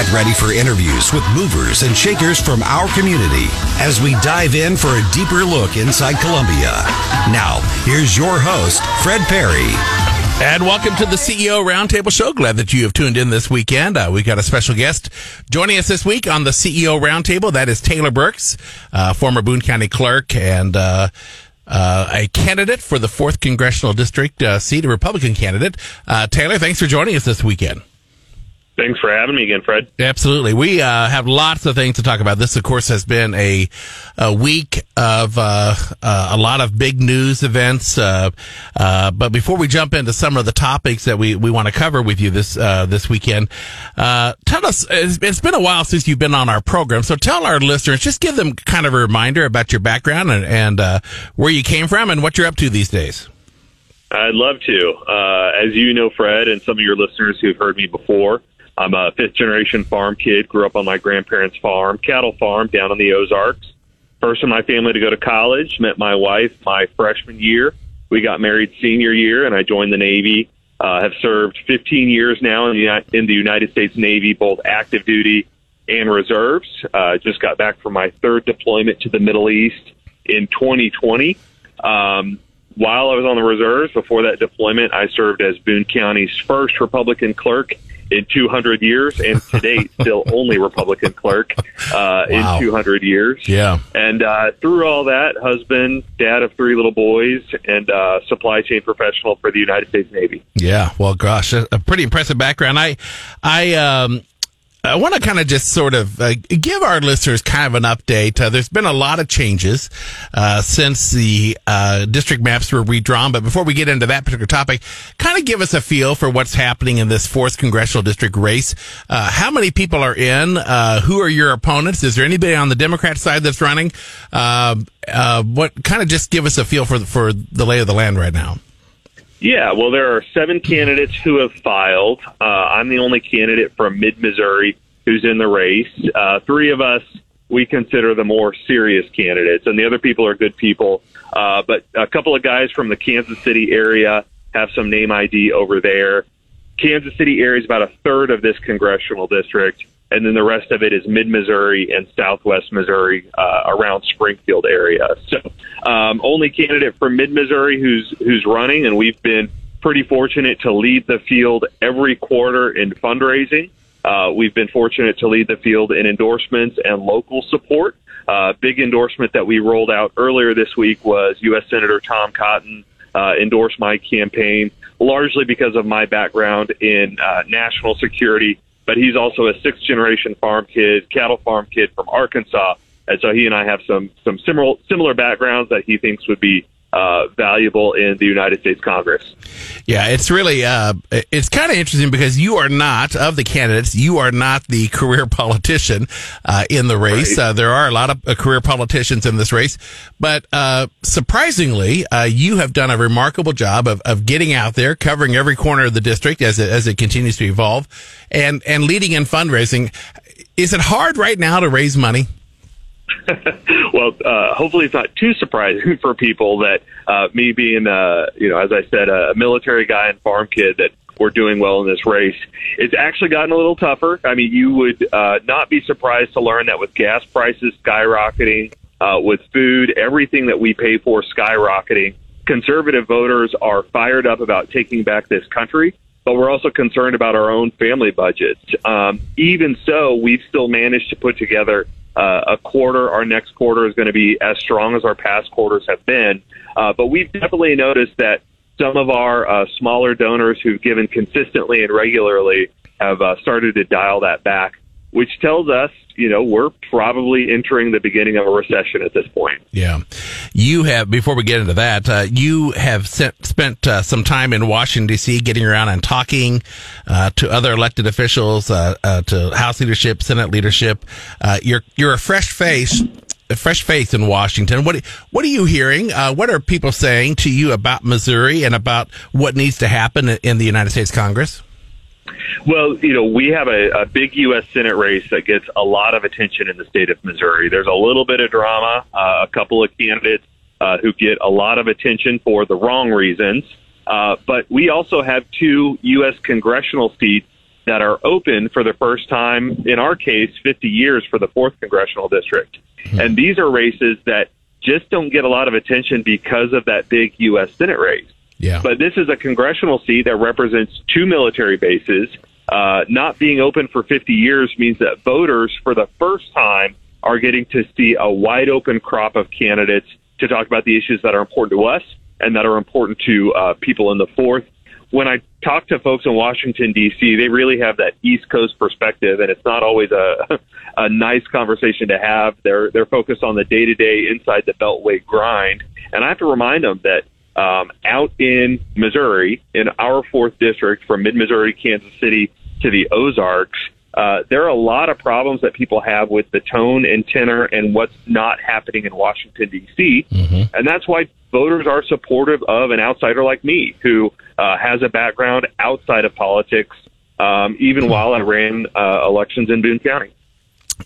Get ready for interviews with movers and shakers from our community as we dive in for a deeper look inside Columbia. Now, here's your host, Fred Parry. And welcome to the CEO Roundtable Show. Glad that you have tuned in this weekend. Uh, we've got a special guest joining us this week on the CEO Roundtable. That is Taylor Burks, uh, former Boone County clerk and uh, uh, a candidate for the 4th Congressional District uh, seat, a Republican candidate. Uh, Taylor, thanks for joining us this weekend. Thanks for having me again, Fred. Absolutely. We uh, have lots of things to talk about. This, of course, has been a, a week of uh, uh, a lot of big news events. Uh, uh, but before we jump into some of the topics that we, we want to cover with you this uh, this weekend, tell us, it's, it's been a while since you've been on our program. So tell our listeners, just give them kind of a reminder about your background and, and where you came from and what you're up to these days. I'd love to. Uh, as you know, Fred, and some of your listeners who've heard me before, I'm a fifth generation farm kid, grew up on my grandparents' farm, cattle farm down in the Ozarks. First in my family to go to college, met my wife my freshman year. We got married senior year, and I joined the Navy. Uh, have served 15 years now in the, in the United States Navy, both active duty and reserves. Uh, just got back from my third deployment to the Middle East in 2020. Um, while I was on the reserves, before that deployment, I served as Boone County's first Republican clerk in 200 years, and to date, still only Republican clerk uh, Wow. in 200 years. Yeah. And uh, through all that, husband, dad of three little boys, and uh, supply chain professional for the United States Navy. Yeah, well, gosh, a, a pretty impressive background. I, I, um, I want to kind of just sort of uh, give our listeners kind of an update. Uh, there's been a lot of changes uh, since the uh, district maps were redrawn. But before we get into that particular topic, kind of give us a feel for what's happening in this fourth congressional district race. Uh, how many people are in? Uh, who are your opponents? Is there anybody on the Democrat side that's running? What kind of just give us a feel for for the lay of the land right now? Yeah, well, there are seven candidates who have filed. Uh, I'm the only candidate from mid Missouri who's in the race. Uh, three of us we consider the more serious candidates, and the other people are good people. Uh, but a couple of guys from the Kansas City area have some name ID over there. Kansas City area is about a third of this congressional district, and then the rest of it is mid Missouri and southwest Missouri uh, around Springfield area. So, um, only candidate from mid Missouri who's who's running, and we've been pretty fortunate to lead the field every quarter in fundraising. Uh, we've been fortunate to lead the field in endorsements and local support. Uh, big endorsement that we rolled out earlier this week was U.S. Senator Tom Cotton uh, endorsed my campaign largely because of my background in uh, national security. But he's also a sixth generation farm kid, cattle farm kid from Arkansas, and so he and I have some some similar similar backgrounds that he thinks would be uh, valuable in the United States Congress. Yeah, it's really uh, it's kind of interesting because you are not of the candidates. You are not the career politician uh, in the race. Right. Uh, there are a lot of uh, career politicians in this race, but uh, surprisingly, uh, you have done a remarkable job of, of getting out there, covering every corner of the district as it as it continues to evolve, and and leading in fundraising. Is it hard right now to raise money? well, uh, hopefully it's not too surprising for people that uh, me being, uh, you know, as I said, a military guy and farm kid that we're doing well in this race. It's actually gotten a little tougher. I mean, you would uh, not be surprised to learn that with gas prices skyrocketing, uh, with food, everything that we pay for skyrocketing, conservative voters are fired up about taking back this country. But we're also concerned about our own family budgets. Um, even so, we've still managed to put together uh, a quarter. Our next quarter is going to be as strong as our past quarters have been. Uh, but we've definitely noticed that some of our uh, smaller donors who've given consistently and regularly have uh, started to dial that back, which tells us, you know, we're probably entering the beginning of a recession at this point. Yeah. You have, before we get into that, uh, you have sent, spent uh, some time in Washington, D.C., getting around and talking uh, to other elected officials, uh, uh, to House leadership, Senate leadership. Uh, you're, you're a fresh face a fresh face in Washington. What what are you hearing? What are people saying to you about Missouri and about what needs to happen in the United States Congress? Well, you know, we have a, a big U.S. Senate race that gets a lot of attention in the state of Missouri. There's a little bit of drama, uh, a couple of candidates uh, who get a lot of attention for the wrong reasons. Uh, but we also have two U.S. congressional seats that are open for the first time, in our case, 50 years for the 4th Congressional District. Mm-hmm. And these are races that just don't get a lot of attention because of that big U.S. Senate race. Yeah. But this is a congressional seat that represents two military bases. Uh, not being open for 50 years means that voters, for the first time, are getting to see a wide open crop of candidates to talk about the issues that are important to us and that are important to uh, people in the fourth. When I talk to folks in Washington D.C., they really have that East Coast perspective, and it's not always a a nice conversation to have. They're they're focused on the day to day inside the Beltway grind, and I have to remind them that um, out in Missouri, in our fourth district, from mid Missouri, Kansas City to the Ozarks, uh, there are a lot of problems that people have with the tone and tenor and what's not happening in Washington, D.C. Mm-hmm. And that's why voters are supportive of an outsider like me who uh, has a background outside of politics, um, even mm-hmm. while I ran uh, elections in Boone County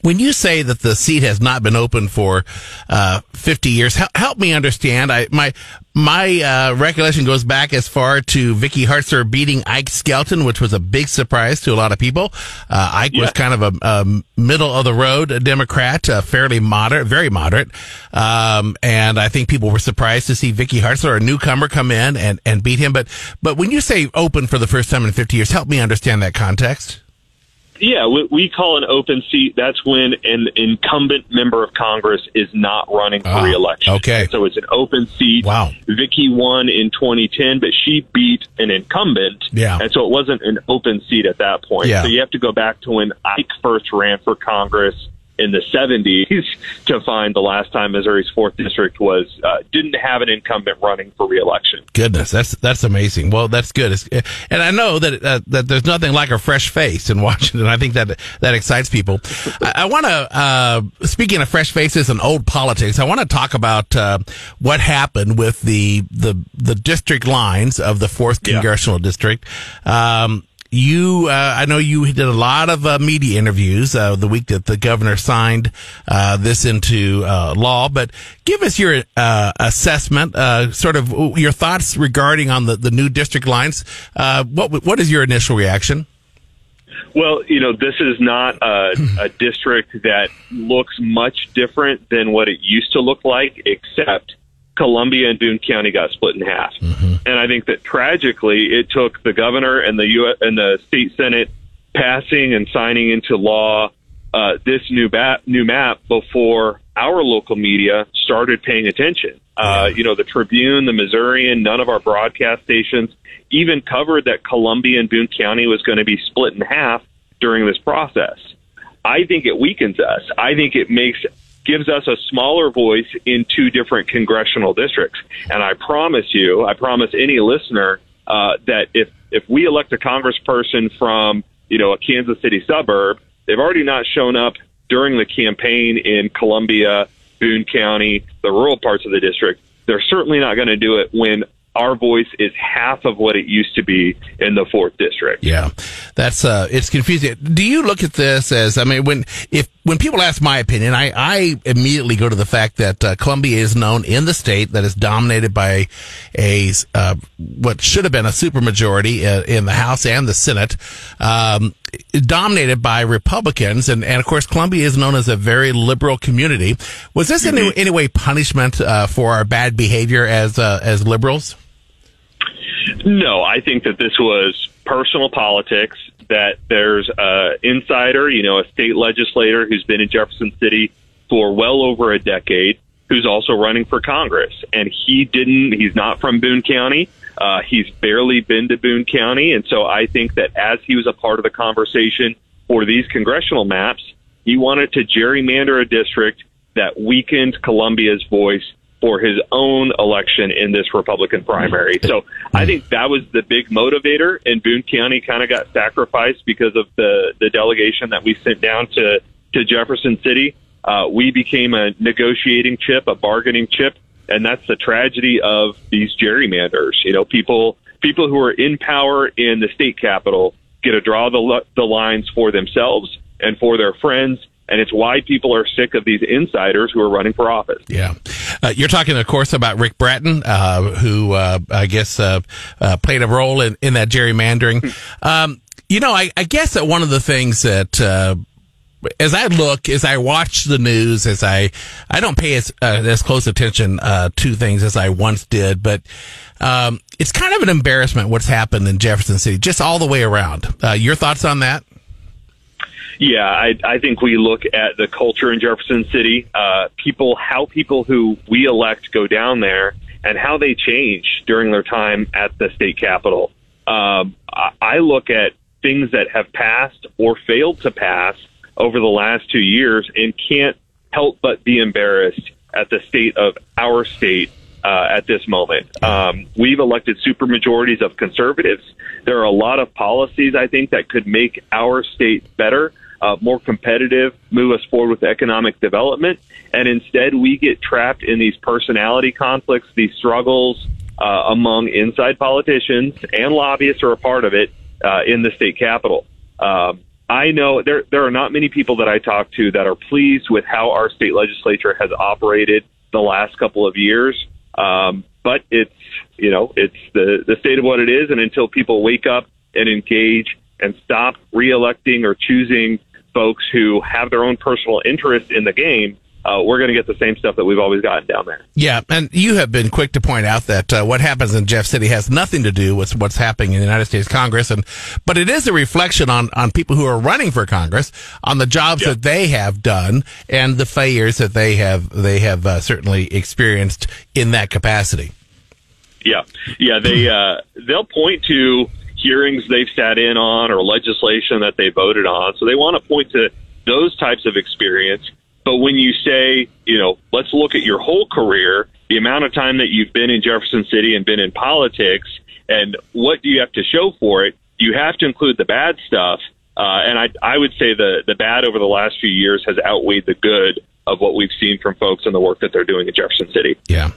when you say that the seat has not been open for uh, 50 years, help, help me understand. I my my uh, recollection goes back as far to Vicky Hartzler beating Ike Skelton, which was a big surprise to a lot of people. Uh, Ike yeah. was kind of a, a, middle of the road Democrat, uh, fairly moderate, very moderate, um, and I think people were surprised to see Vicky Hartzler, a newcomer, come in and, and beat him. But but when you say open for the first time in 50 years, help me understand that context. Yeah, we, we call an open seat. That's when an incumbent member of Congress is not running for ah, reelection. Okay. So it's an open seat. Wow. Vicky won in 2010, but she beat an incumbent. Yeah. And so it wasn't an open seat at that point. Yeah. So you have to go back to when Ike first ran for Congress in the 70s to find the last time Missouri's fourth district was uh, didn't have an incumbent running for reelection. Goodness, that's that's amazing. Well, that's good, it's, and I know that uh, that there's nothing like a fresh face in Washington. I think that that excites people. I, I want to uh, speaking of fresh faces and old politics. I want to talk about uh, what happened with the the the district lines of the fourth congressional yeah. district. Um, you, uh, I know you did a lot of uh, media interviews uh, the week that the governor signed uh, this into uh, law, but give us your uh, assessment, sort of your thoughts regarding on the, the new district lines. what what is your initial reaction? Well, you know, this is not a, a district that looks much different than what it used to look like, except Columbia and Boone County got split in half. Mm-hmm. And I think that tragically, it took the governor and the U- and the state senate passing and signing into law uh, this new ba- new map before our local media started paying attention. Uh, you know, the Tribune, the Missourian, none of our broadcast stations even covered that Columbia and Boone County was going to be split in half during this process. I think it weakens us. I think it makes gives us a smaller voice in two different congressional districts. And I promise you, I promise any listener uh, that if if we elect a congressperson from you know a Kansas City suburb, they've already not shown up during the campaign in Columbia, Boone County, the rural parts of the district. They're certainly not going to do it when our voice is half of what it used to be in the fourth district. Yeah, that's uh, it's confusing. Do you look at this as I mean, when if when people ask my opinion, I I immediately go to the fact that uh, Columbia is known in the state that is dominated by a uh, what should have been a supermajority uh, in the House and the Senate. Um, dominated by Republicans, and, and of course, Columbia is known as a very liberal community. Was this mm-hmm. in any, any way punishment uh, for our bad behavior as uh, as liberals? No, I think that this was personal politics. That there's a insider, you know, a state legislator who's been in Jefferson City for well over a decade, who's also running for Congress, and he didn't. He's not from Boone County. Uh, he's barely been to Boone County, and so I think that as he was a part of the conversation for these congressional maps, he wanted to gerrymander a district that weakened Columbia's voice for his own election in this Republican primary. So I think that was the big motivator, and Boone County kind of got sacrificed because of the the delegation that we sent down to to Jefferson City. Uh, we became a negotiating chip, a bargaining chip, and that's the tragedy of these gerrymanders. You know, people people who are in power in the state capital get to draw the the lines for themselves and for their friends. And it's why people are sick of these insiders who are running for office. Yeah. Uh, you're talking, of course, about Rick Brattin, uh, who uh, I guess uh, uh, played a role in, in that gerrymandering. Um, you know, I, I guess that one of the things that uh, as I look, as I watch the news, as I I don't pay as uh, as close attention uh, to things as I once did, but um, it's kind of an embarrassment what's happened in Jefferson City, just all the way around. Uh, your thoughts on that? Yeah, I, I think we look at the culture in Jefferson City, uh, people, how people who we elect go down there, and how they change during their time at the state capitol. Um, I look at things that have passed or failed to pass over the last two years and can't help but be embarrassed at the state of our state uh, at this moment. Um, we've elected super majorities of conservatives. There are a lot of policies I think that could make our state better, uh, more competitive, move us forward with economic development, and instead we get trapped in these personality conflicts, these struggles uh, among inside politicians and lobbyists are a part of it uh, in the state capitol. Um, I know there there are not many people that I talk to that are pleased with how our state legislature has operated the last couple of years. Um, but it's you know it's the the state of what it is, and until people wake up and engage and stop reelecting or choosing folks who have their own personal interest in the game, uh, we're going to get the same stuff that we've always gotten down there. Yeah, and you have been quick to point out that uh, what happens in Jeff City has nothing to do with what's happening in the United States Congress, and but it is a reflection on on people who are running for Congress, on the jobs Yeah. that they have done, and the failures that they have they have uh, certainly experienced in that capacity. Yeah, yeah. They uh, they'll point to hearings they've sat in on or legislation that they voted on. So they want to point to those types of experience. But when you say, you know, let's look at your whole career, the amount of time that you've been in Jefferson City and been in politics, and what do you have to show for it? You have to include the bad stuff. Uh, and I, I would say the the bad over the last few years has outweighed the good of what we've seen from folks and the work that they're doing in Jefferson City. Yeah.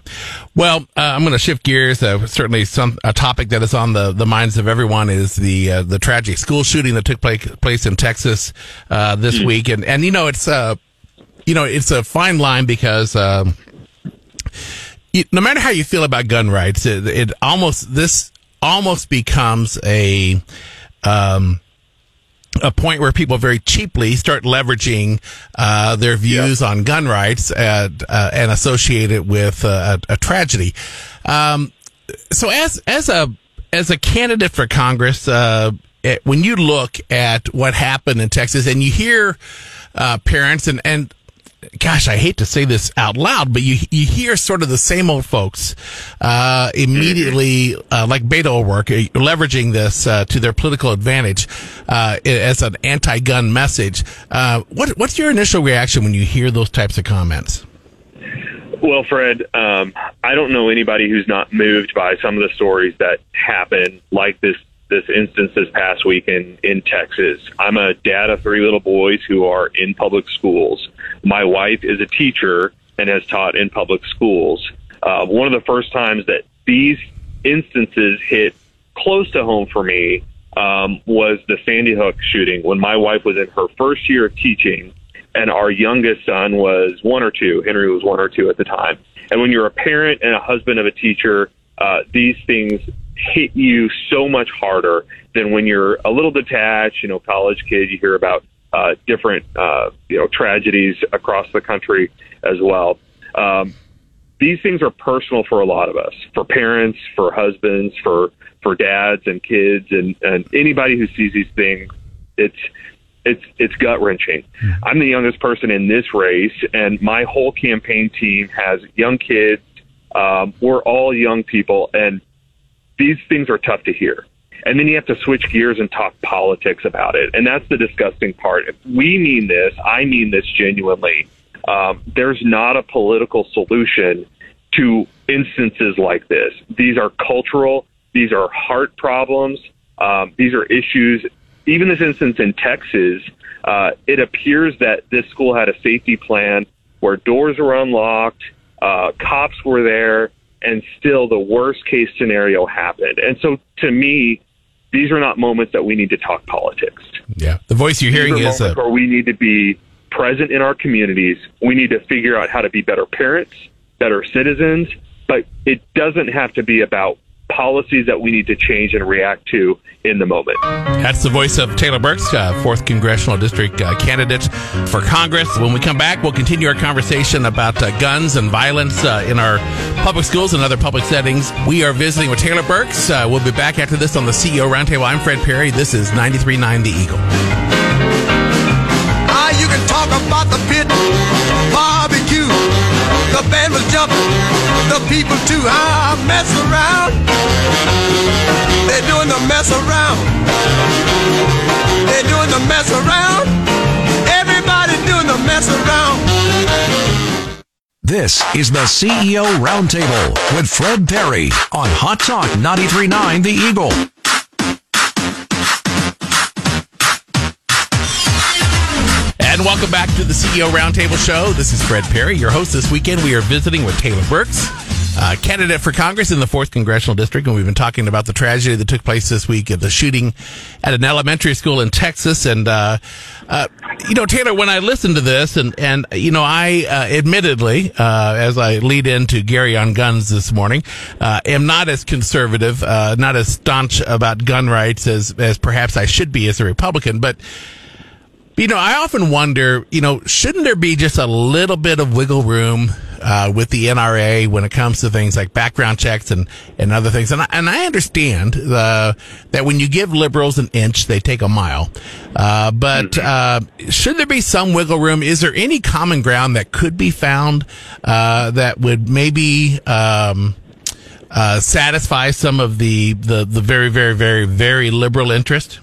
Well, uh, I'm going to shift gears. Uh, certainly, some a topic that is on the, the minds of everyone is the uh, the tragic school shooting that took place place in Texas uh, this week, and and you know it's uh you know it's a fine line because. Um, no matter how you feel about gun rights, it, it almost this almost becomes a um, a point where people very cheaply start leveraging uh, their views on gun rights and, uh, and associate it with uh, a, a tragedy. Um, so, as as a as a candidate for Congress, uh, it, when you look at what happened in Texas and you hear uh, parents and and gosh, I hate to say this out loud, but you you hear sort of the same old folks uh, immediately, uh, like Beto O'Rourke, uh, leveraging this uh, to their political advantage uh, as an anti-gun message. Uh, what what's your initial reaction when you hear those types of comments? Well, Fred, um, I don't know anybody who's not moved by some of the stories that happen, like this this instance this past week in in Texas. I'm a dad of three little boys who are in public schools. My wife is a teacher and has taught in public schools. Uh, one of the first times that these instances hit close to home for me um, was the Sandy Hook shooting when my wife was in her first year of teaching and our youngest son was one or two. Henry was one or two at the time. And when you're a parent and a husband of a teacher, uh, these things hit you so much harder than when you're a little detached. You know, college kid, you hear about uh, different uh, you know tragedies across the country as well. Um, these things are personal for a lot of us, for parents, for husbands, for for dads and kids, and and anybody who sees these things. It's it's it's gut wrenching. I'm the youngest person in this race, and my whole campaign team has young kids. Um, we're all young people, and these things are tough to hear. And then you have to switch gears and talk politics about it, and that's the disgusting part. If we mean this, I mean this genuinely. Um, there's not a political solution to instances like this. These are cultural. These are heart problems. Um, these are issues even this instance in Texas, uh, it appears that this school had a safety plan where doors were unlocked, uh, cops were there, and still the worst case scenario happened. And so to me, these are not moments that we need to talk politics. Yeah. The voice you're hearing is moments where we need to be present in our communities. We need to figure out how to be better parents, better citizens, but it doesn't have to be about policies that we need to change and react to in the moment. That's the voice of Taylor Burks, uh, 4th Congressional District uh, candidate for Congress. When we come back, we'll continue our conversation about uh, guns and violence uh, in our public schools and other public settings. We are visiting with Taylor Burks. Uh, we'll be back after this on the CEO Roundtable. I'm Fred Parry. This is 93.9 The Eagle. Ah, you can talk about the pit, barbecue. The band was jumping, the people too. Mess around. They're doing the mess around. They're doing the mess around. Everybody doing the mess around. This is the CEO Roundtable with Fred Parry on Hot Talk 93.9 The Eagle. And welcome back to the CEO Roundtable Show. This is Fred Parry, your host this weekend. We are visiting with Taylor Burks, uh, candidate for Congress in the 4th Congressional District. And we've been talking about the tragedy that took place this week of the shooting at an elementary school in Texas. And, uh, uh, you know, Taylor, when I listened to this, and, and you know, I uh, admittedly, uh, as I lead into Gary on guns this morning, uh, am not as conservative, not as staunch about gun rights as, as perhaps I should be as a Republican. But, you know, I often wonder, you know, shouldn't there be just a little bit of wiggle room uh, with the NRA when it comes to things like background checks and, and other things? And I, and I understand uh, that when you give liberals an inch, they take a mile. Uh, but uh, should there be some wiggle room? Is there any common ground that could be found uh, that would maybe um, uh, satisfy some of the, the, the very, very, very, very liberal interest?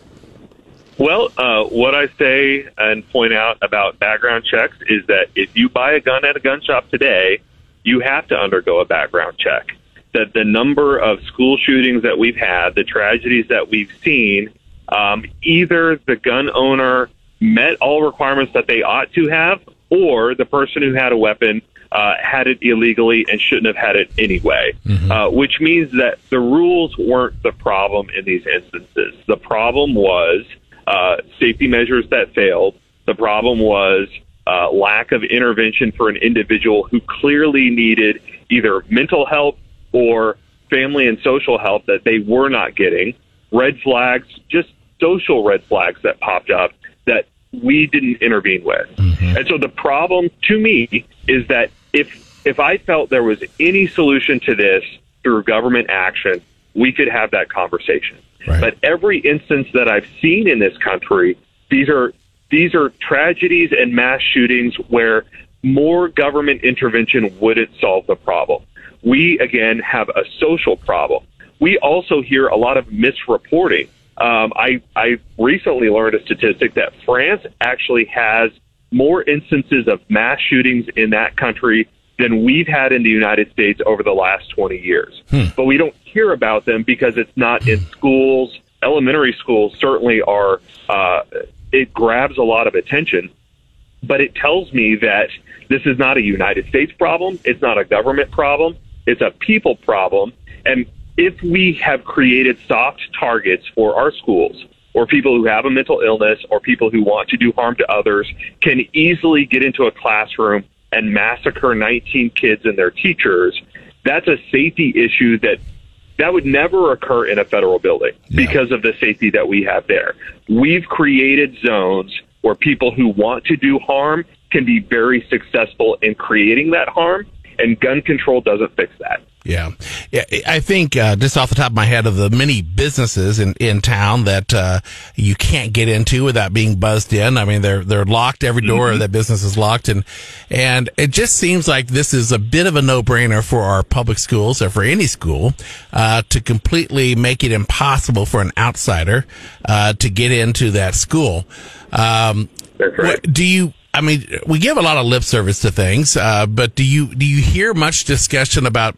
Well, uh, what I say and point out about background checks is that if you buy a gun at a gun shop today, you have to undergo a background check. That the number of school shootings that we've had, the tragedies that we've seen, um, either the gun owner met all requirements that they ought to have, or the person who had a weapon uh, had it illegally and shouldn't have had it anyway, uh, which means that the rules weren't the problem in these instances. The problem was uh, safety measures that failed. The problem was uh, lack of intervention for an individual who clearly needed either mental help or family and social help that they were not getting. Red flags, just social red flags that popped up that we didn't intervene with. And so the problem to me is that if if I felt there was any solution to this through government action, we could have that conversation. Right. But every instance that I've seen in this country, these are these are tragedies and mass shootings where more government intervention wouldn't solve the problem. We again have a social problem. We also hear a lot of misreporting. Um, I I recently learned a statistic that France actually has more instances of mass shootings in that country than we've had in the United States over the last 20 years. But we don't hear about them because it's not in schools. Elementary schools certainly are, uh, it grabs a lot of attention, but it tells me that this is not a United States problem. It's not a government problem. It's a people problem. And if we have created soft targets for our schools, or people who have a mental illness, or people who want to do harm to others, can easily get into a classroom and massacre 19 kids and their teachers, that's a safety issue that that would never occur in a federal building because of the safety that we have there. We've created zones where people who want to do harm can be very successful in creating that harm, and gun control doesn't fix that. Yeah. yeah I think, uh, just off the top of my head of the many businesses in, in town that, uh, you can't get into without being buzzed in. I mean, they're, they're locked. Every door of that business is locked. And, and it just seems like this is a bit of a no brainer for our public schools or for any school, uh, to completely make it impossible for an outsider, uh, to get into that school. Um, That's right. what- do you, I mean, we give a lot of lip service to things, uh, but do you do you hear much discussion about?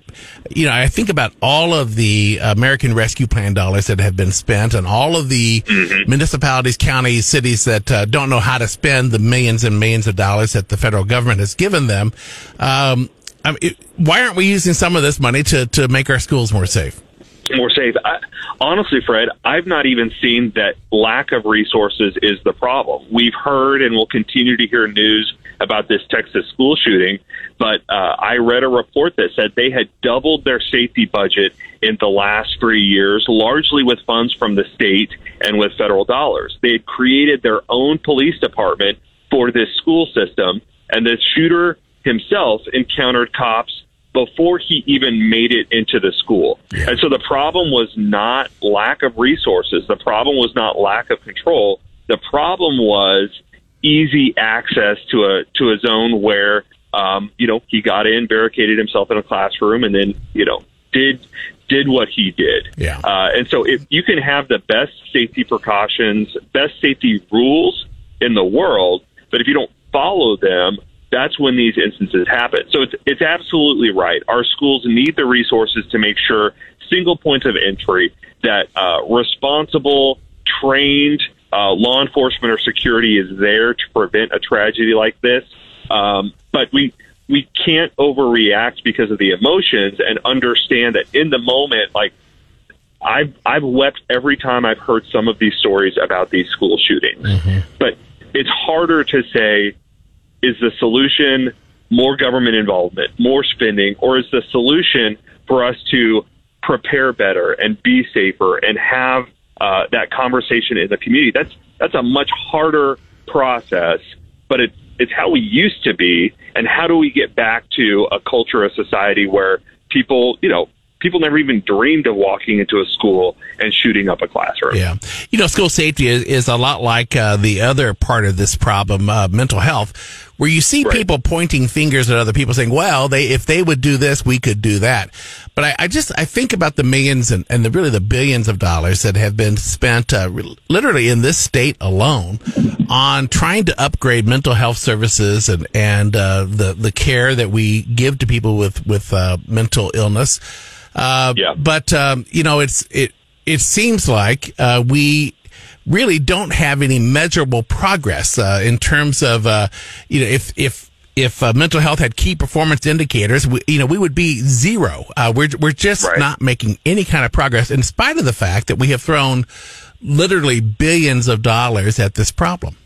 You know, I think about all of the American Rescue Plan dollars that have been spent, and all of the municipalities, counties, cities that uh, don't know how to spend the millions and millions of dollars that the federal government has given them. Um, I mean, it, why aren't we using some of this money to to make our schools more safe? More safe. I, honestly, Fred, I've not even seen that lack of resources is the problem. We've heard and will continue to hear news about this Texas school shooting, but uh, I read a report that said they had doubled their safety budget in the last three years, largely with funds from the state and with federal dollars. They had created their own police department for this school system, and the shooter himself encountered cops before he even made it into the school. Yeah. And so the problem was not lack of resources. The problem was not lack of control. The problem was easy access to a to a zone where um, you know he got in, barricaded himself in a classroom, and then you know did did what he did. Yeah. Uh, and so if you can have the best safety precautions, best safety rules in the world, but if you don't follow them, that's when these instances happen. So it's it's absolutely right. Our schools need the resources to make sure single points of entry that uh, responsible, trained uh, law enforcement or security is there to prevent a tragedy like this. Um, but we we can't overreact because of the emotions and understand that in the moment, like I've I've wept every time I've heard some of these stories about these school shootings. But it's harder to say is the solution more government involvement, more spending, or is the solution for us to prepare better and be safer and have uh, that conversation in the community? That's that's a much harder process, but it's it's how we used to be, and how do we get back to a culture, a society where people, you know, people never even dreamed of walking into a school and shooting up a classroom. Yeah. You know, school safety is, is a lot like uh, the other part of this problem, uh, mental health, where you see Right. people pointing fingers at other people saying, well, they, if they would do this, we could do that. But I, I just, I think about the millions and, and the really the billions of dollars that have been spent, uh, re- literally in this state alone on trying to upgrade mental health services and, and, uh, the, the care that we give to people with, with, uh, mental illness. Uh, Yeah. but, um, you know, it's, it, it seems like, uh, we, really don't have any measurable progress uh, in terms of uh, you know if if if uh, mental health had key performance indicators, we, you know, we would be zero. Uh, we're we're just Right. not making any kind of progress, in spite of the fact that we have thrown literally billions of dollars at this problem.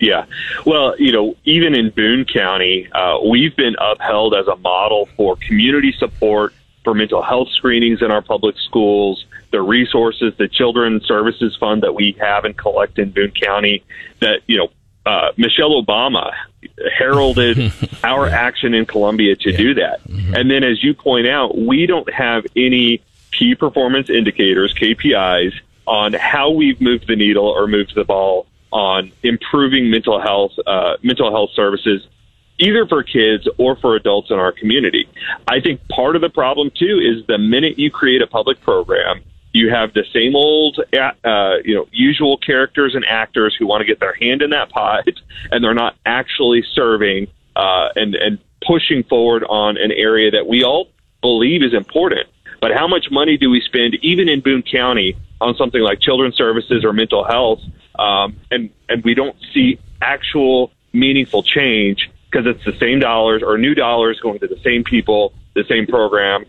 Yeah. Well, you know, even in Boone County, uh, we've been upheld as a model for community support for mental health screenings in our public schools, the resources, the Children's Services Fund that we have and collect in Boone County that, you know, uh, Michelle Obama heralded our action in Columbia to do that. And then, as you point out, we don't have any key performance indicators, KPIs, on how we've moved the needle or moved the ball on improving mental health, uh, mental health services, either for kids or for adults in our community. I think part of the problem too is the minute you create a public program, you have the same old, uh, you know, usual characters and actors who want to get their hand in that pot, and they're not actually serving uh, and and pushing forward on an area that we all believe is important. But how much money do we spend, even in Boone County, on something like children's services or mental health, um, and and we don't see actual meaningful change because it's the same dollars or new dollars going to the same people, the same program,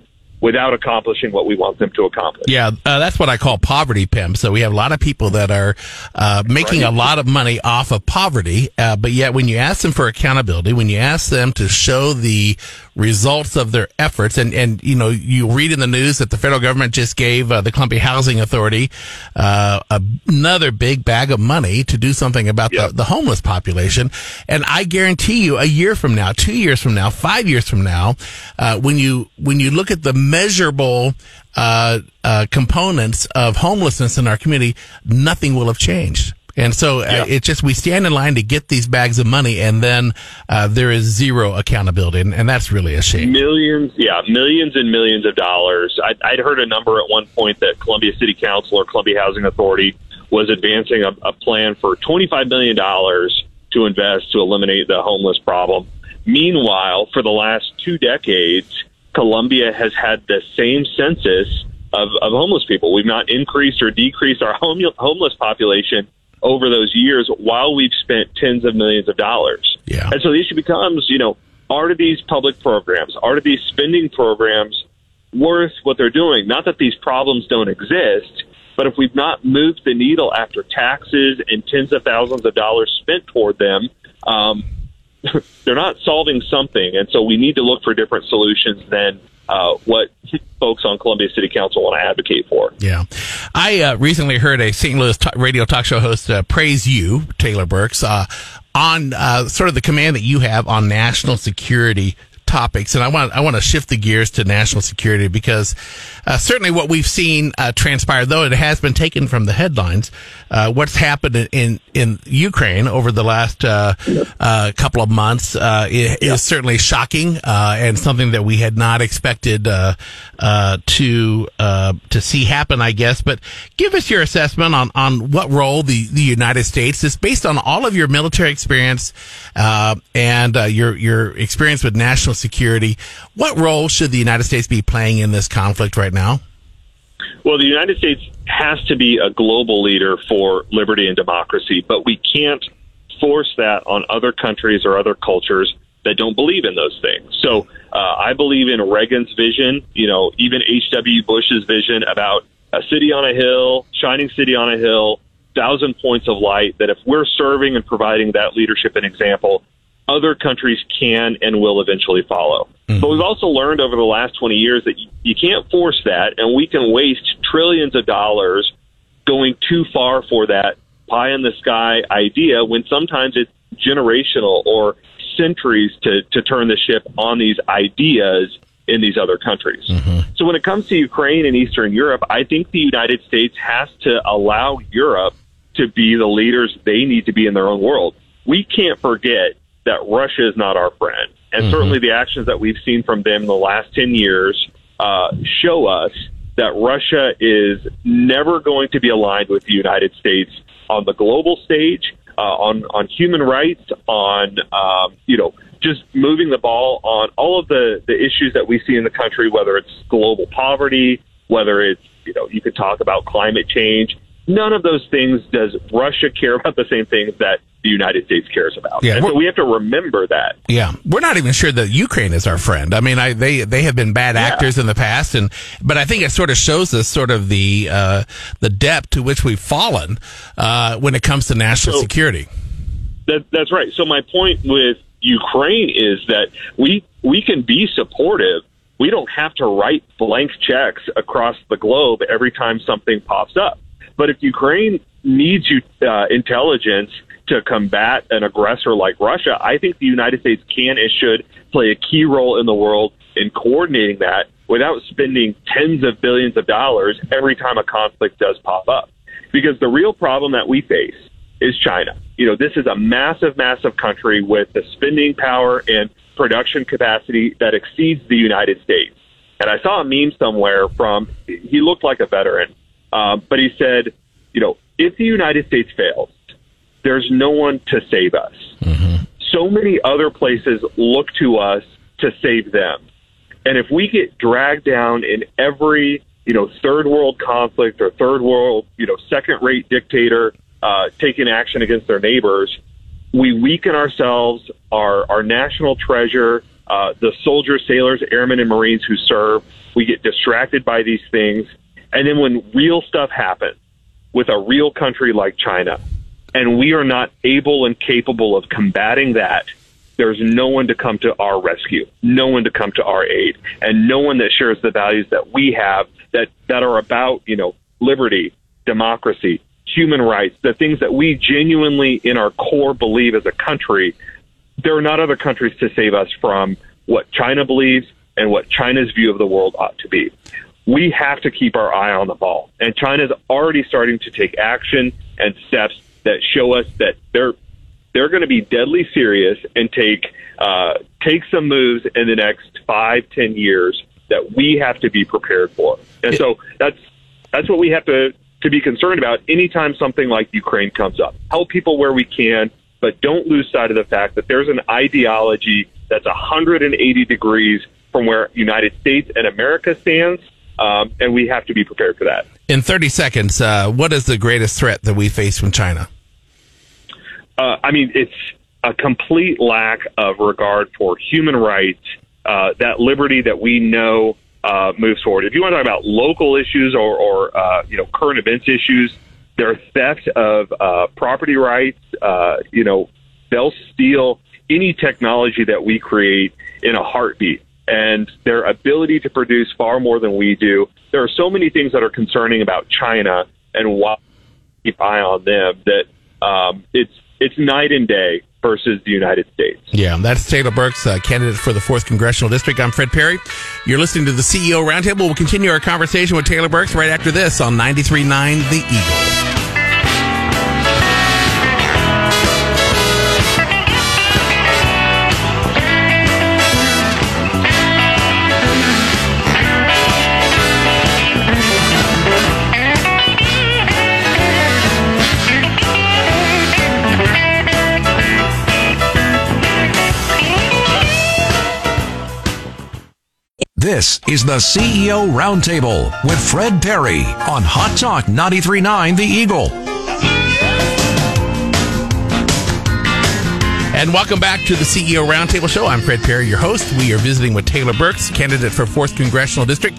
without accomplishing what we want them to accomplish. Yeah, uh, that's what I call poverty pimp. So we have a lot of people that are uh, making a lot of money off of poverty, uh, but yet when you ask them for accountability, when you ask them to show the results of their efforts, and and you know you read in the news that the federal government just gave uh, the Columbia Housing Authority uh, another big bag of money to do something about Yep. the, the homeless population, and I guarantee you, a year from now, two years from now, five years from now, uh, when you when you look at the measurable uh, uh, components of homelessness in our community, nothing will have changed. And so uh, it's just we stand in line to get these bags of money, and then uh, there is zero accountability, and, and that's really a shame. Millions, yeah, millions and millions of dollars. I, I'd heard a number at one point that Columbia City Council or Columbia Housing Authority was advancing a, a plan for $25 million to invest to eliminate the homeless problem. Meanwhile, for the last two decades, Columbia has had the same census of, of homeless people. We've not increased or decreased our home, homeless population over those years while we've spent tens of millions of dollars. Yeah. And so the issue becomes, you know, are these public programs, are these spending programs worth what they're doing? Not that these problems don't exist, but if we've not moved the needle after taxes and tens of thousands of dollars spent toward them, um, they're not solving something. And so we need to look for different solutions than uh, what folks on Columbia City Council want to advocate for. Yeah. I uh, recently heard a St. Louis t- radio talk show host uh, praise you, Taylor Burks, uh, on uh, sort of the command that you have on national security topics, and I want I want to shift the gears to national security because uh, certainly what we've seen uh, transpire, though it has been taken from the headlines, uh, what's happened in in Ukraine over the last uh, uh, couple of months uh, is, is, certainly shocking and something that we had not expected to to see happen. I guess, but give us your assessment on on what role the the United States is based on all of your military experience and your your experience with national security. What role should the United States be playing in this conflict right now? Well, the United States has to be a global leader for liberty and democracy, but we can't force that on other countries or other cultures that don't believe in those things. So uh, I believe in Reagan's vision, you know, even H.W. Bush's vision about a city on a hill, shining city on a hill, thousand points of light, that if we're serving and providing that leadership and example, other countries can and will eventually follow. Mm-hmm. But we've also learned over the last 20 years that you, you can't force that, and we can waste trillions of dollars going too far for that pie in the sky idea when sometimes it's generational or centuries to, to turn the ship on these ideas in these other countries. Mm-hmm. So when it comes to Ukraine and Eastern Europe, I think the United States has to allow Europe to be the leaders they need to be in their own world. We can't forget that Russia is not our friend. And mm-hmm. certainly the actions that we've seen from them in the last 10 years uh, show us that Russia is never going to be aligned with the United States on the global stage, uh, on, on human rights, on, um, you know, just moving the ball on all of the, the issues that we see in the country, whether it's global poverty, whether it's, you know, you could talk about climate change. None of those things does Russia care about the same things that the United States cares about. Yeah, so we have to remember that. Yeah, we're not even sure that Ukraine is our friend. I mean, I, they they have been bad actors yeah. in the past, and but I think it sort of shows us sort of the uh, the depth to which we've fallen uh, when it comes to national so, security. That, that's right. So my point with Ukraine is that we we can be supportive. We don't have to write blank checks across the globe every time something pops up. But if Ukraine needs you uh, intelligence to combat an aggressor like Russia, I think the United States can and should play a key role in the world in coordinating that without spending tens of billions of dollars every time a conflict does pop up. Because the real problem that we face is China. You know, this is a massive, massive country with the spending power and production capacity that exceeds the United States. And I saw a meme somewhere from, he looked like a veteran, uh, but he said, you know, if the United States fails, there's no one to save us. Mm-hmm. So many other places look to us to save them. And if we get dragged down in every, you know, third world conflict or third world, you know, second rate dictator uh, taking action against their neighbors, we weaken ourselves, our, our national treasure, uh, the soldiers, sailors, airmen, and Marines who serve. We get distracted by these things. And then when real stuff happens with a real country like China, and we are not able and capable of combating that, there's no one to come to our rescue, no one to come to our aid, and no one that shares the values that we have that, that are about, you know, liberty, democracy, human rights, the things that we genuinely in our core believe as a country. There are not other countries to save us from what China believes and what China's view of the world ought to be. We have to keep our eye on the ball. And China's already starting to take action and steps that show us that they're they're going to be deadly serious and take uh, take some moves in the next five ten years that we have to be prepared for. And so that's that's what we have to to be concerned about anytime something like Ukraine comes up. Help people where we can, but don't lose sight of the fact that there's an ideology that's 180 degrees from where United States and America stands, um, and we have to be prepared for that. In 30 seconds, uh, what is the greatest threat that we face from China? Uh, I mean, it's a complete lack of regard for human rights, uh, that liberty that we know uh, moves forward. If you want to talk about local issues or, or uh, you know current events issues, their theft of uh, property rights, uh, you know, they'll steal any technology that we create in a heartbeat. And their ability to produce far more than we do. There are so many things that are concerning about China and why we keep eye on them that um, it's it's night and day versus the United States. Yeah, that's Taylor Burks, uh, candidate for the 4th Congressional District. I'm Fred Parry. You're listening to the CEO Roundtable. We'll continue our conversation with Taylor Burks right after this on 93.9 The Eagle. This is the CEO Roundtable with Fred Parry on Hot Talk 939 The Eagle. And welcome back to the CEO Roundtable Show. I'm Fred Parry, your host. We are visiting with Taylor Burks, candidate for 4th Congressional District.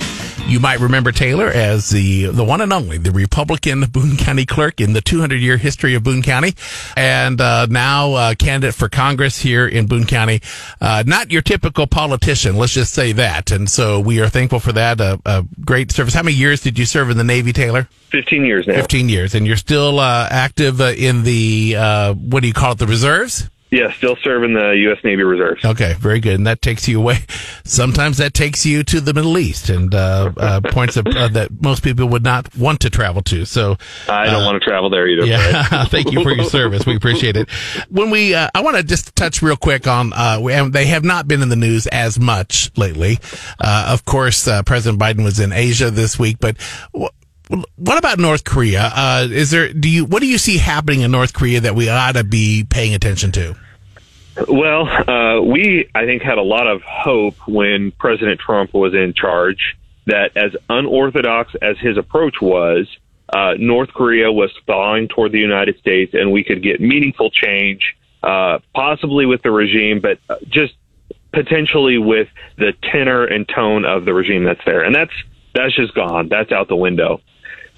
You might remember Taylor as the the one and only the Republican Boone County clerk in the 200 year history of Boone County, and uh, now uh, candidate for Congress here in Boone County. Uh, not your typical politician, let's just say that. And so we are thankful for that. A, a great service. How many years did you serve in the Navy, Taylor? 15 years now. 15 years, and you're still uh, active uh, in the uh, what do you call it, the reserves? Yeah, still serving the U.S. Navy Reserves. Okay, very good. And that takes you away. Sometimes that takes you to the Middle East and uh, uh, points of, uh, that most people would not want to travel to. So I don't uh, want to travel there either. yeah, thank you for your service. We appreciate it. When we, uh, I want to just touch real quick on, uh, we- they have not been in the news as much lately. Uh, of course, uh, President Biden was in Asia this week, but. wh- what about North Korea? Uh, is there, do you, what do you see happening in North Korea that we ought to be paying attention to? Well, uh, we, I think, had a lot of hope when President Trump was in charge that as unorthodox as his approach was, uh, North Korea was thawing toward the United States and we could get meaningful change, uh, possibly with the regime, but just potentially with the tenor and tone of the regime that's there. And that's, that's just gone. That's out the window.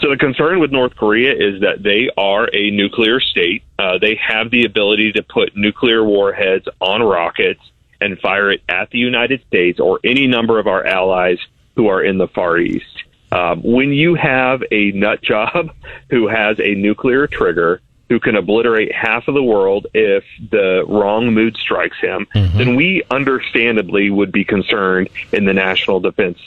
So the concern with North Korea is that they are a nuclear state. Uh, they have the ability to put nuclear warheads on rockets and fire it at the United States or any number of our allies who are in the Far East. Um, when you have a nut job who has a nuclear trigger who can obliterate half of the world if the wrong mood strikes him, then we understandably would be concerned in the national defense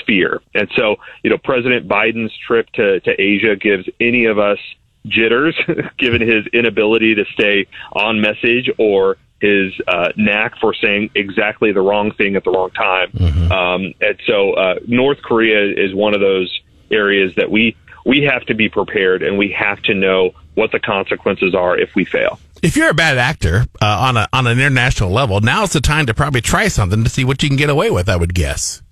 sphere. And so, you know, President Biden's trip to, to Asia gives any of us jitters, given his inability to stay on message or his uh, knack for saying exactly the wrong thing at the wrong time. Um, and so, uh, North Korea is one of those areas that we we have to be prepared and we have to know what the consequences are if we fail. if you're a bad actor uh, on a on an international level, now's the time to probably try something to see what you can get away with. I would guess.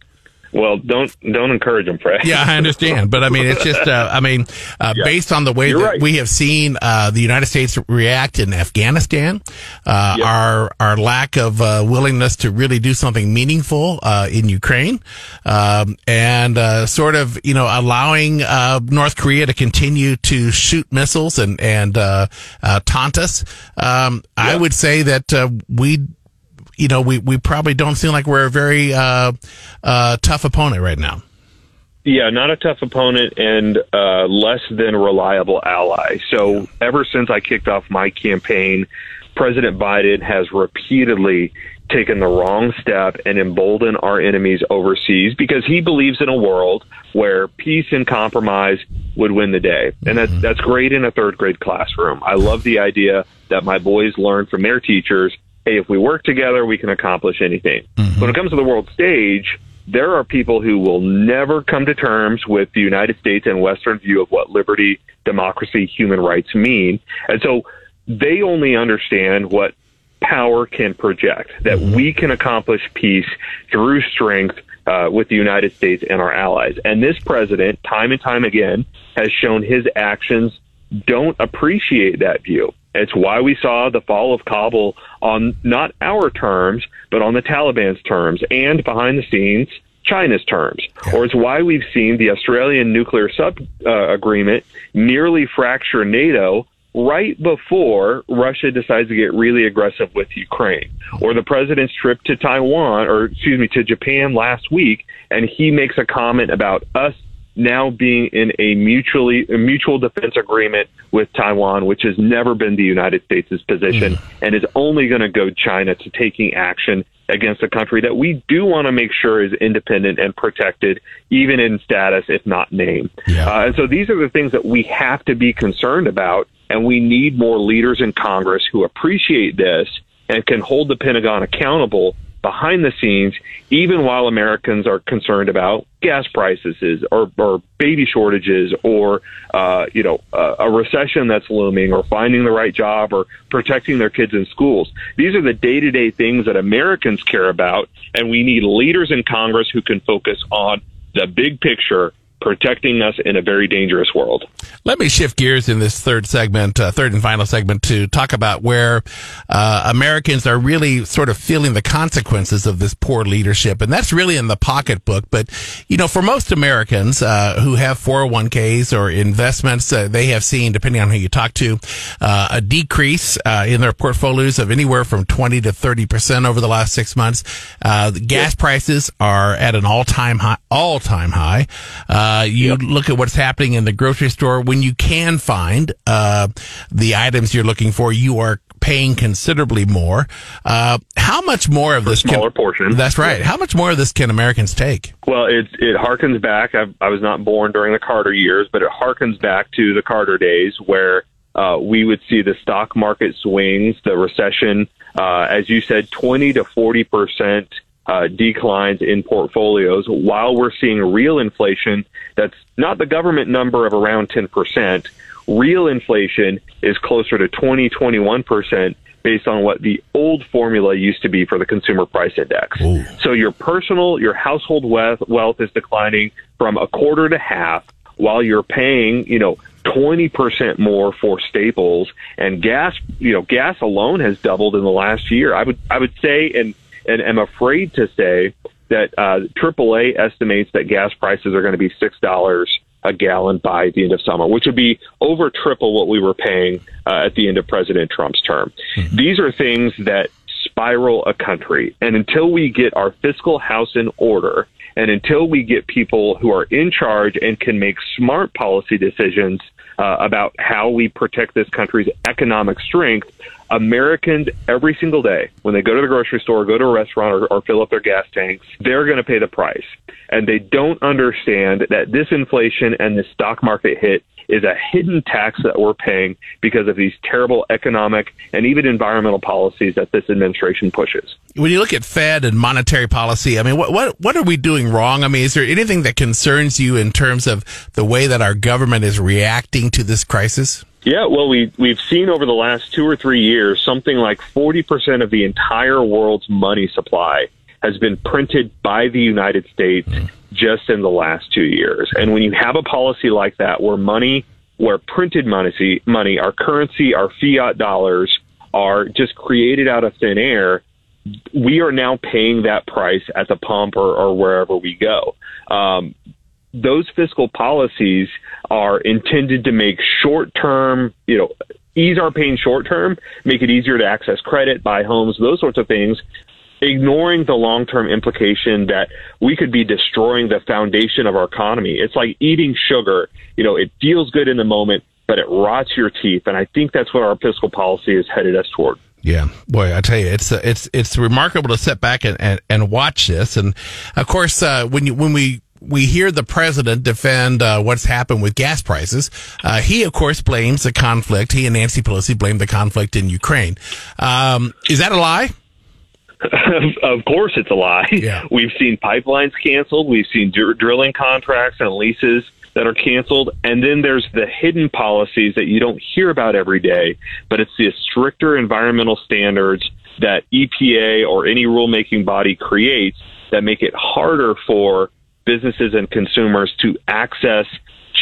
Well, don't don't encourage them, Fred. Yeah, I understand, but I mean, it's just, uh, I mean, uh, Yeah. based on the way You're that right. we have seen uh, the United States react in Afghanistan, uh, Yep. our our lack of uh, willingness to really do something meaningful uh, in Ukraine, um, and uh, sort of, you know, allowing uh, North Korea to continue to shoot missiles and and uh, uh, taunt us. Um, I would say that uh, we you know, we, we probably don't seem like we're a very uh, uh, tough opponent right now. Yeah, not a tough opponent and uh, less than reliable ally. So ever since I kicked off my campaign, President Biden has repeatedly taken the wrong step and emboldened our enemies overseas because he believes in a world where peace and compromise would win the day. And that's that's great in a third grade classroom. I love the idea that my boys learn from their teachers, hey, if we work together, we can accomplish anything. When it comes to the world stage, there are people who will never come to terms with the United States and Western view of what liberty, democracy, human rights mean. And so they only understand what power can project, that we can accomplish peace through strength uh, with the United States and our allies. And this president, time and time again, has shown his actions don't appreciate that view. It's why we saw the fall of Kabul on not our terms, but on the Taliban's terms and behind the scenes, China's terms. Or it's why we've seen the Australian nuclear sub uh, agreement nearly fracture NATO right before Russia decides to get really aggressive with Ukraine. Or the president's trip to Taiwan, or excuse me, to Japan last week, and he makes a comment about us now being in a mutually a mutual defense agreement with Taiwan, which has never been the United States' position, and is only going to go China to taking action against a country that we do want to make sure is independent and protected, even in status, if not name. Yeah. Uh, and so these are the things that we have to be concerned about, and we need more leaders in Congress who appreciate this and can hold the Pentagon accountable behind the scenes, even while Americans are concerned about gas prices or, or baby shortages or, uh, you know, uh, a recession that's looming or finding the right job or protecting their kids in schools. These are the day to day things that Americans care about. And we need leaders in Congress who can focus on the big picture protecting us in a very dangerous world. Let me shift gears in this third segment, uh, third and final segment, to talk about where uh, Americans are really sort of feeling the consequences of this poor leadership, and that's really in the pocketbook. But you know, for most Americans uh, who have 401ks or investments, uh, they have seen, depending on who you talk to, uh, a decrease uh, in their portfolios of anywhere from 20 to 30 percent over the last six months. the gas prices are at an all-time high. All-time high. Uh, you look at what's happening in the grocery store. When you can find uh, the items you're looking for, you are paying considerably more. Uh, how much more of this? smaller portion. That's right. How much more of this can Americans take? Well, it it harkens back. I, I was not born during the Carter years, but it harkens back to the Carter days where uh, we would see the stock market swings, the recession, uh, as you said, twenty to forty percent uh, declines in portfolios, while we're seeing real inflation that's not the government number of around ten percent. Real inflation is closer to 20, 21 percent based on what the old formula used to be for the consumer price index. So your personal, your household wealth, wealth is declining from a quarter to half while you're paying, you know, 20% more for staples and gas, you know, gas alone has doubled in the last year. I would, I would say, and, and am afraid to say that, uh, AAA estimates that gas prices are going to be $6 a gallon by the end of summer, which would be over triple what we were paying uh, at the end of President Trump's term. These are things that spiral a country. And until we get our fiscal house in order, and until we get people who are in charge and can make smart policy decisions uh, about how we protect this country's economic strength, Americans every single day, when they go to the grocery store, go to a restaurant, or, or fill up their gas tanks, they're going to pay the price. And they don't understand that this inflation and this stock market hit is a hidden tax that we're paying because of these terrible economic and even environmental policies that this administration pushes. When you look at Fed and monetary policy, I mean, what what what are we doing wrong? I mean, is there anything that concerns you in terms of the way that our government is reacting to this crisis? Yeah, well, we we've seen over the last two or three years something like forty percent of the entire world's money supply has been printed by the United States just in the last two years. And when you have a policy like that, where money, where printed money, money, our currency, our fiat dollars are just created out of thin air, we are now paying that price at the pump or, or wherever we go. Um, those fiscal policies are intended to make short term, you know, ease our pain short term, make it easier to access credit, buy homes, those sorts of things, ignoring the long term implication that we could be destroying the foundation of our economy. It's like eating sugar. You know, it feels good in the moment, but it rots your teeth. And I think that's what our fiscal policy is headed us toward. Yeah, boy, I tell you, it's uh, it's it's remarkable to sit back and, and, and watch this. And of course, uh, when you when we we hear the president defend uh, what's happened with gas prices. Uh, he, of course, blames the conflict. He and Nancy Pelosi blame the conflict in Ukraine. Um, is that a lie? Of course, it's a lie. Yeah. We've seen pipelines canceled. We've seen dr- drilling contracts and leases that are canceled. And then there's the hidden policies that you don't hear about every day, but it's the stricter environmental standards that EPA or any rulemaking body creates that make it harder for businesses and consumers to access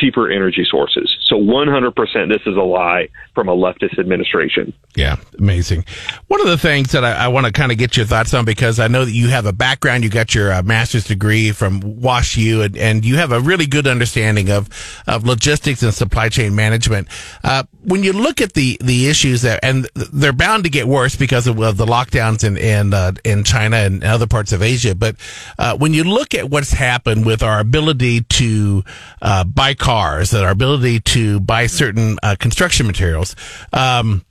cheaper energy sources. So 100% this is a lie from a leftist administration. Yeah, amazing. One of the things that I, I want to kind of get your thoughts on because I know that you have a background, you got your uh, master's degree from Wash U, and, and you have a really good understanding of of logistics and supply chain management. Uh, when you look at the the issues that, and they're bound to get worse because of, of the lockdowns in in uh, in China and other parts of Asia, but uh, when you look at what's happened with our ability to uh, buy cars, that our ability to buy certain uh, construction materials. Um,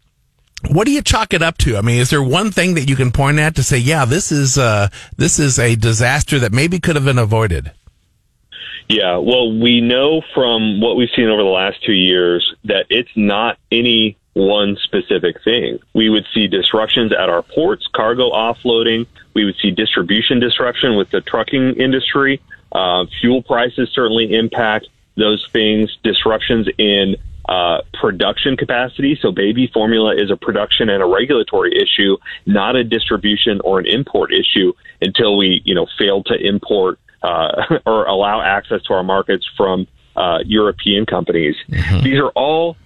what do you chalk it up to? I mean, is there one thing that you can point at to say, yeah, this is uh, this is a disaster that maybe could have been avoided? Yeah, well, we know from what we've seen over the last two years that it's not any one specific thing. We would see disruptions at our ports, cargo offloading. We would see distribution disruption with the trucking industry. Uh, fuel prices certainly impact those things. Disruptions in uh, production capacity. So baby formula is a production and a regulatory issue, not a distribution or an import issue until we, you know, fail to import uh, or allow access to our markets from uh, European companies. These are all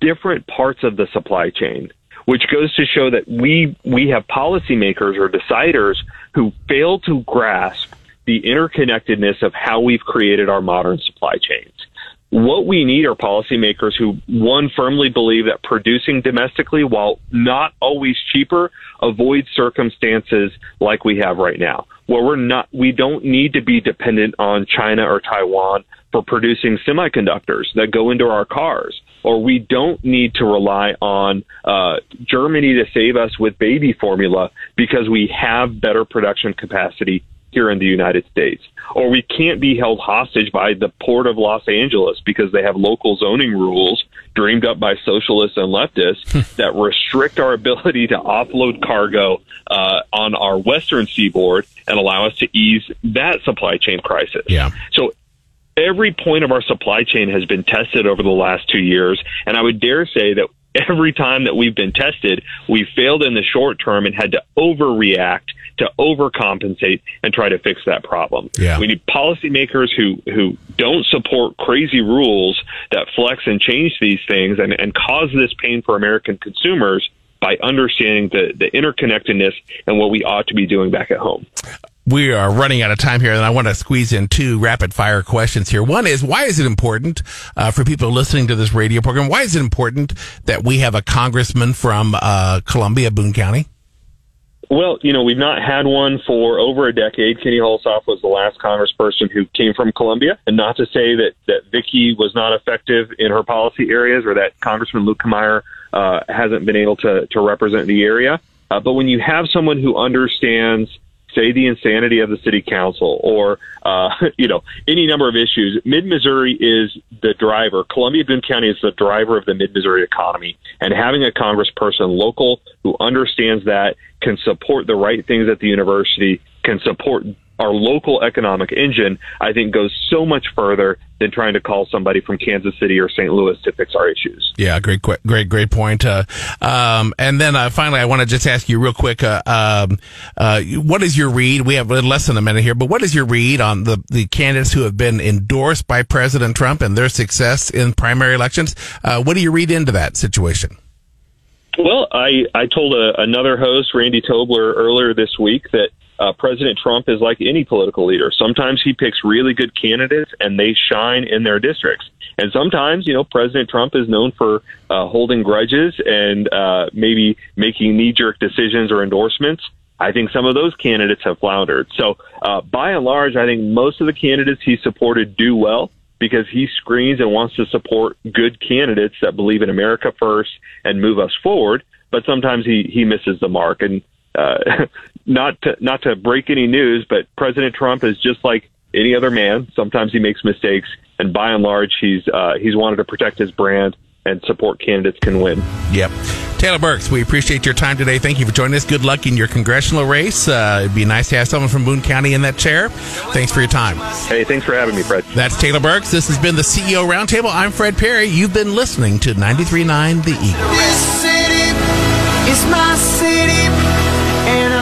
different parts of the supply chain, which goes to show that we we have policymakers or deciders who fail to grasp the interconnectedness of how we've created our modern supply chains. What we need are policymakers who, one, firmly believe that producing domestically, while not always cheaper, avoids circumstances like we have right now, where we're not, we don't need to be dependent on China or Taiwan for producing semiconductors that go into our cars, or we don't need to rely on uh, Germany to save us with baby formula because we have better production capacity here in the United States. Or we can't be held hostage by the Port of Los Angeles because they have local zoning rules dreamed up by socialists and leftists that restrict our ability to offload cargo uh, on our western seaboard and allow us to ease that supply chain crisis. Yeah. So every point of our supply chain has been tested over the last two years, and I would dare say that every time that we've been tested, we failed in the short term and had to overreact to overcompensate and try to fix that problem. Yeah. We need policymakers who who don't support crazy rules that flex and change these things and, and cause this pain for American consumers by understanding the, the interconnectedness and what we ought to be doing back at home. we are running out of time here, and I want to squeeze in two rapid fire questions here. One is, why is it important uh, for people listening to this radio program? Why is it important that we have a congressman from uh, Columbia, Boone County? Well, you know, we've not had one for over a decade. Kenny Hulshof was the last congressperson who came from Columbia. And not to say that, that Vicky was not effective in her policy areas or that Congressman Luetkemeyer uh, hasn't been able to, to represent the area. Uh, but when you have someone who understands, say, the insanity of the city council or, uh, you know, any number of issues, Mid Missouri is the driver. Columbia Boone County is the driver of the Mid Missouri economy. And having a congressperson local who understands that can support the right things at the university, can support our local economic engine, I think goes so much further than trying to call somebody from Kansas City or St. Louis to fix our issues. Yeah, great, great, great point. Uh, um, and then uh, finally, I want to just ask you real quick: uh, um, uh, what is your read? We have less than a minute here, but what is your read on the the candidates who have been endorsed by President Trump and their success in primary elections? Uh, what do you read into that situation? Well, I, I told a, another host, Randy Tobler, earlier this week that uh, President Trump is like any political leader. Sometimes he picks really good candidates and they shine in their districts. And sometimes, you know, President Trump is known for uh, holding grudges and uh, maybe making knee jerk decisions or endorsements. I think some of those candidates have floundered. So, uh, by and large, I think most of the candidates he supported do well because he screens and wants to support good candidates that believe in America first and move us forward. But sometimes he, he misses the mark. And uh, not to not to break any news, but President Trump is just like any other man. Sometimes he makes mistakes, and by and large, he's uh, he's wanted to protect his brand and support candidates can win. Yep. Taylor Burks, we appreciate your time today. Thank you for joining us. Good luck in your congressional race. Uh, it'd be nice to have someone from Boone County in that chair. Thanks for your time. Hey, thanks for having me, Fred. That's Taylor Burks. This has been the CEO Roundtable. I'm Fred Parry. You've been listening to 93.9 The Eagle. This city is my city, and I